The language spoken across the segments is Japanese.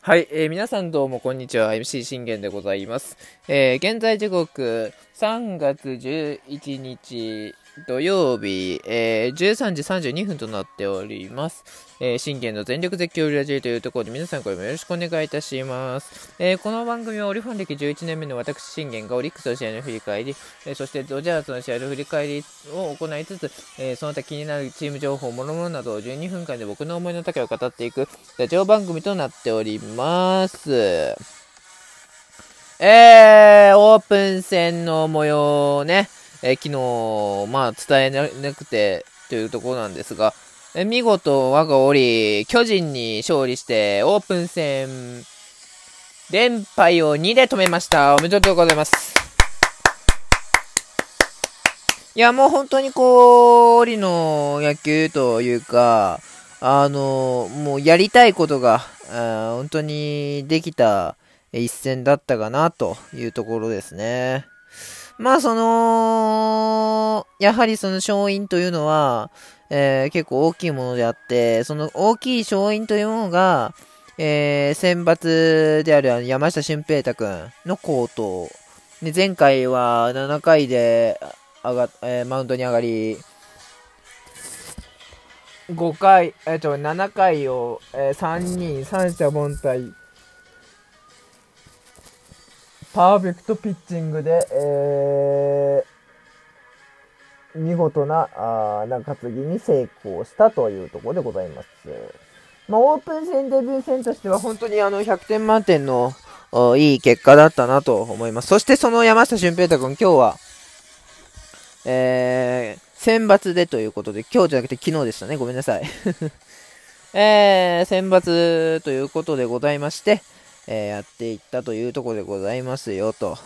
はい、えー、皆さんどうもこんにちは。MC 信玄でございます。えー、現在時刻3月11日土曜日、えー、13時32分となっております。えー、信玄の全力絶叫ラジオというところで皆さんこれもよろしくお願いいたします。えー、この番組はオリファン歴11年目の私信玄がオリックスの試合の振り返り、えー、そしてドジャースの試合の振り返りを行いつつ、えー、その他気になるチーム情報、諸々などを12分間で僕の思いの丈を語っていくラジオ番組となっております。えー、オープン戦の模様をね。え昨日、まあ、伝えなくてというところなんですが、え見事、我が折、巨人に勝利して、オープン戦、連敗を2で止めました。おめでとうございます。いや、もう本当にこう、折の野球というか、あの、もうやりたいことが、本当にできた一戦だったかなというところですね。まあ、その、やはりその勝因というのは、えー、結構大きいものであって、その大きい勝因というものが、えー、選抜である山下俊平太君の好投。で前回は7回で上が、えー、マウンドに上がり、5回、えっ、と、7回を、えー、3人、三者凡退。パーフェクトピッチングで、えー、見事なあ中継ぎに成功したというところでございます。まあ、オープン戦デビュー戦としては本当にあの100点満点のいい結果だったなと思います。そしてその山下俊平太君、今日は、えー、選抜でということで、今日じゃなくて昨日でしたね。ごめんなさい。えー、選抜ということでございまして、えー、やっていったというとこでございますよと。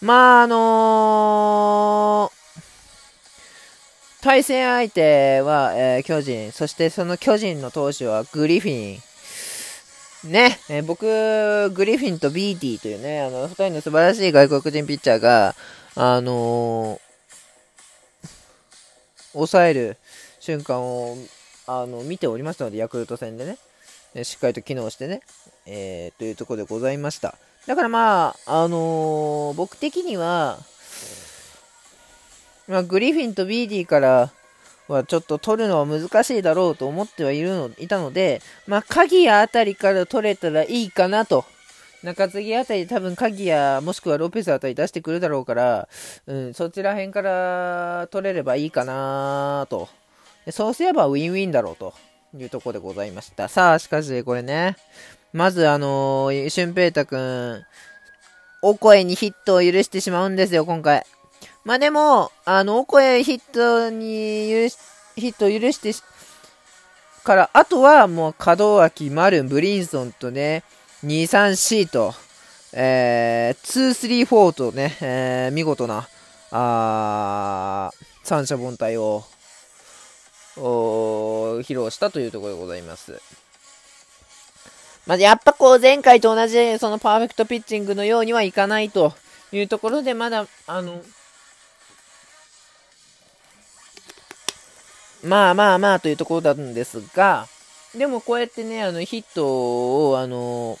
まあ、あのー、対戦相手は、えー、巨人、そしてその巨人の投手はグリフィン。ね、えー、僕、グリフィンとビーティーというね、あの、二人の素晴らしい外国人ピッチャーが、あの抑える瞬間を、あの、見ておりましたので、ヤクルト戦でね。しっかりと機能してね、えー、というところでございました。だからまあ、あのー、僕的には、まあ、グリフィンとビーディからはちょっと取るのは難しいだろうと思ってはいるのいたので、まあ、鍵谷あたりから取れたらいいかなと。中継ぎあたり多分鍵谷もしくはロペスあたり出してくるだろうから、うん、そちら辺から取れればいいかなと。そうすればウィンウィンだろうと。いうとこでございました。さあ、しかし、これね、まずあのー、俊平太くん、お声にヒットを許してしまうんですよ、今回。まあでも、あの、お声ヒットに許し、ヒットを許してから、あとはもう、門脇、丸、ブリンソンとね、2、3、4と、えー、2、3、4とね、えー、見事な、あー三者凡退を披露したというところでございます。まあ、やっぱこう前回と同じそのパーフェクトピッチングのようにはいかないというところでまだあのまあまあまあというところなんですがでもこうやってねあのヒットをあの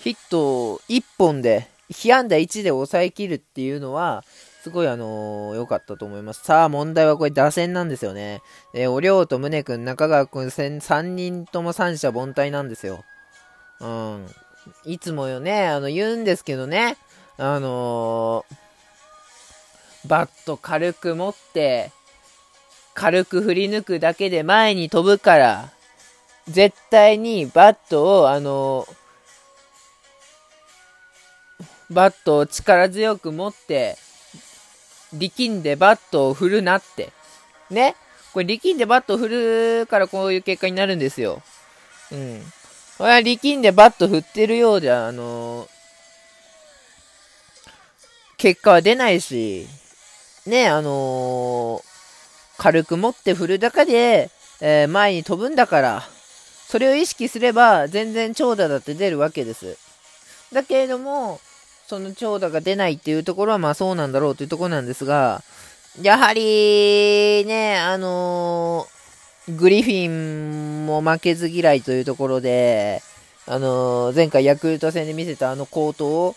ヒット1本で被安打1で抑えきるっていうのは、すごいあの良、かったと思います。さあ、問題はこれ打線なんですよね。えー、おりょうと宗君、中川君、3人とも三者凡退なんですよ。うん。いつもよね、あの、言うんですけどね、あのー、バット軽く持って、軽く振り抜くだけで前に飛ぶから、絶対にバットを、あのーバットを力強く持って、力んでバットを振るなって。ね？これ力んでバットを振るからこういう結果になるんですよ。うん。これは力んでバット振ってるようじゃ、あのー、結果は出ないし、ね、あのー、軽く持って振るだけで、えー、前に飛ぶんだから、それを意識すれば全然長打だって出るわけです。だけれども、その長打が出ないっていうところはまあそうなんだろうというところなんですが、やはり、ね、あのー、グリフィンも負けず嫌いというところで、あのー、前回ヤクルト戦で見せたあのコートを、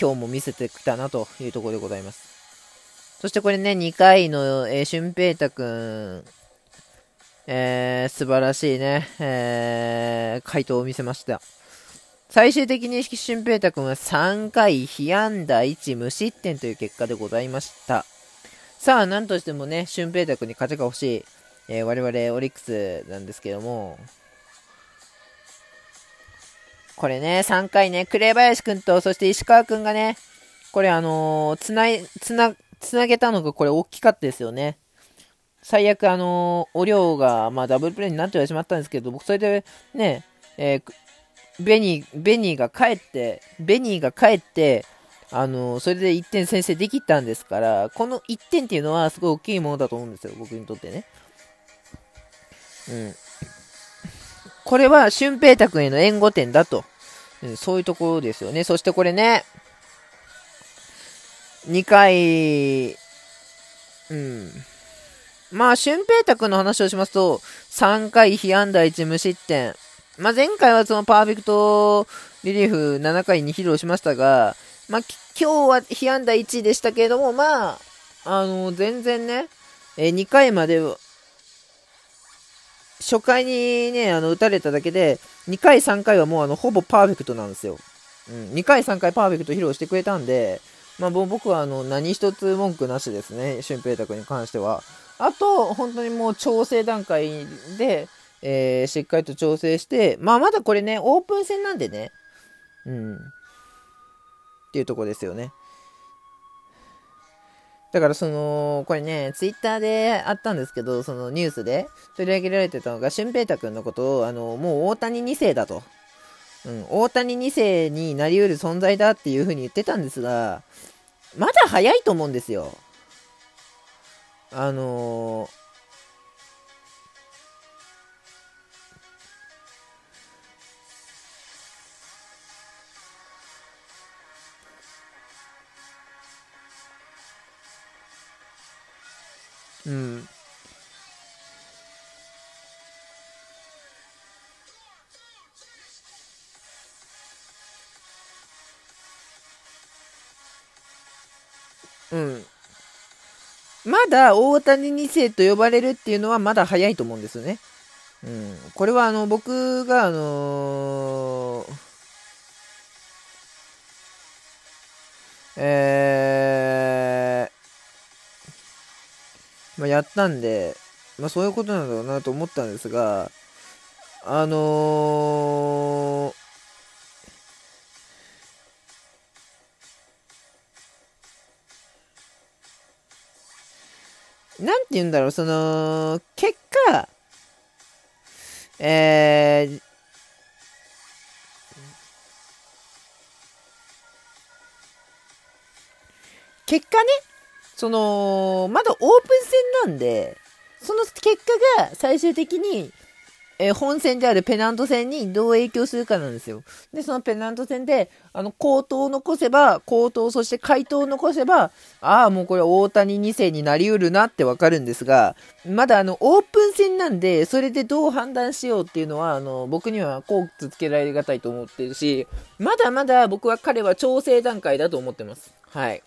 今日も見せてきたなというところでございます。そしてこれね、2回の、えー、俊平太くん、えー、素晴らしいね、えー、回答を見せました。最終的に俊平太くんは3回被安打1無失点という結果でございました。さあ、なんとしてもね、俊平太くんに勝ちが欲しい、えー、我々オリックスなんですけども、これね、3回ね、紅林くんと、そして石川くんがね、これあのー、つない、つな、つなげたのがこれ大きかったですよね。最悪あのー、お量が、まあダブルプレイになってはしまったんですけど、僕それでね、えー、ベニー、ベニーが帰って、ベニーが帰って、あの、それで1点先制できたんですから、この1点っていうのはすごい大きいものだと思うんですよ、僕にとってね。うん。これは、俊平太くんへの援護点だと。うん、そういうところですよね。そしてこれね、2回、うん。まあ、俊平太くんの話をしますと、3回被安打1無失点。まあ、前回はそのパーフェクトリリーフ7回に披露しましたが、まあ、今日は被安打1位でしたけれども、まあ、あの、全然ね、え2回まで初回にね、あの、打たれただけで、2回、3回はもうあの、ほぼパーフェクトなんですよ。うん、2回、3回パーフェクト披露してくれたんで、まあ、僕はあの、何一つ文句なしですね、俊平太君に関しては。あと、本当にもう調整段階で、えー、しっかりと調整して、まあ、まだこれね、オープン戦なんでね、うん、っていうとこですよね。だからその、これね、ツイッターであったんですけど、そのニュースで取り上げられてたのが、俊平太くんのことを、あの、もう大谷2世だと。うん、大谷2世になりうる存在だっていう風に言ってたんですが、まだ早いと思うんですよ。あのーうん。うん。まだ大谷2世と呼ばれるっていうのはまだ早いと思うんですよね。うん。これはあの、僕があのー、えー、まあ、やったんで、まあそういうことなんだろうなと思ったんですが、あのーなんて言うんだろう、その、結果、えー、結果ね、その、まだオープン戦なんで、その結果が最終的にえー、本戦であるペナント戦にどう影響するかなんですよ。で、そのペナント戦で、あの、口頭を残せば、口頭、そして回答を残せば、ああ、もうこれ大谷2世になりうるなってわかるんですが、まだあの、オープン戦なんで、それでどう判断しようっていうのは、あの、僕にはこうつけられがたいと思ってるし、まだまだ僕は彼は調整段階だと思ってます。はい。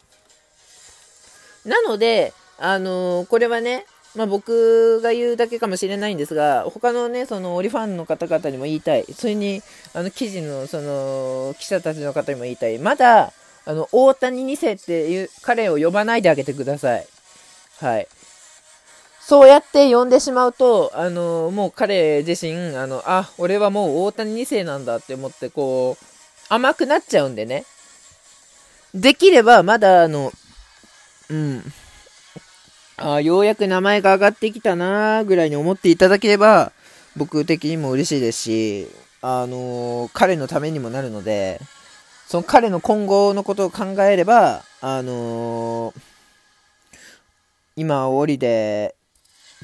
なので、あのー、これはね、まあ、僕が言うだけかもしれないんですが、他のね、そのオリファンの方々にも言いたい。それに、あの、記事の、その、記者たちの方にも言いたい。まだ、あの、大谷2世っていう彼を呼ばないであげてください。はい。そうやって呼んでしまうと、あの、もう彼自身、あの、あ、俺はもう大谷2世なんだって思って、こう、甘くなっちゃうんでね。できれば、まだ、あの、うん。あようやく名前が上がってきたなぐらいに思っていただければ、僕的にも嬉しいですし、あのー、彼のためにもなるので、その彼の今後のことを考えれば、あのー、今、オリで、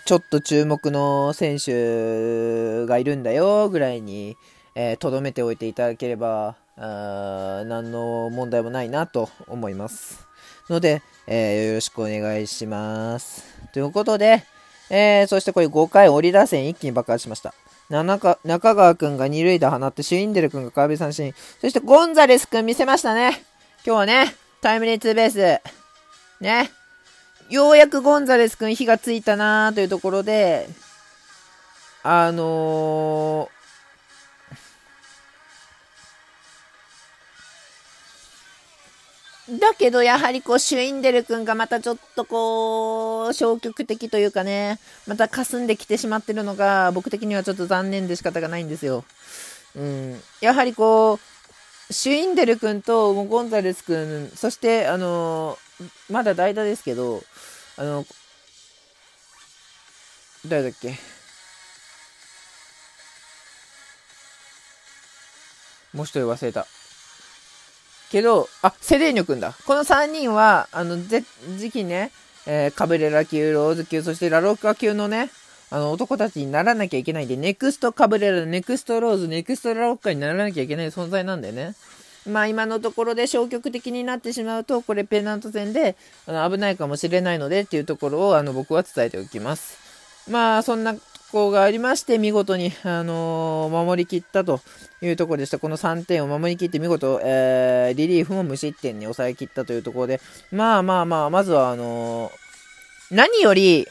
ちょっと注目の選手がいるんだよ、ぐらいに、えー、留めておいていただければ、あ何の問題もないなと思います。ので、えー、よろしくお願いします。ということで、えー、そしてこれ5回折り打線一気に爆発しました。中川くんが二塁打放って、シュインデルくんが空振り三振。そしてゴンザレスくん見せましたね。今日はね、タイムリーツーベース。ね。ようやくゴンザレスくん火がついたなーというところで、あのー、だけど、やはりこう、シュインデル君がまたちょっとこう、消極的というかね、また霞んできてしまってるのが、僕的にはちょっと残念で仕方がないんですよ。うん。やはりこう、シュインデル君とゴンザレス君、そして、あの、まだ代打ですけど、あの、誰だっけ？もう一人忘れた。けど、あ、セレーニョくんだ。この3人は、あの、ぜ、次期ね、えー、カブレラ級、ローズ級、そしてラロッカ級のね、あの、男たちにならなきゃいけないんで、ネクストカブレラ、ネクストローズ、ネクストラロッカにならなきゃいけない存在なんだよね。まあ今のところで消極的になってしまうと、これペナント戦であの危ないかもしれないのでっていうところをあの僕は伝えておきます。まあそんなこがありまして、見事に、あのー、守りきったというところでした。この3点を守りきって見事、えー、リリーフも無失点に抑えきったというところで、まあまあまあ、まずは、あのー、何より、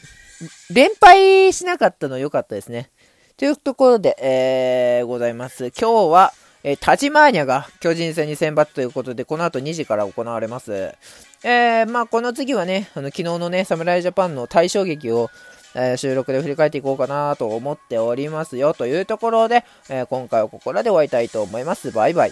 連敗しなかったの良かったですね。というところで、えー、ございます。今日は、えー、タジマーニャが巨人戦に選抜ということで、この後2時から行われます。えー、まあ、この次はね、あの、昨日のね、侍ジャパンの対衝撃を、えー、収録で振り返っていこうかなと思っておりますよというところで、えー、今回はここらで終わりたいと思います。バイバイ。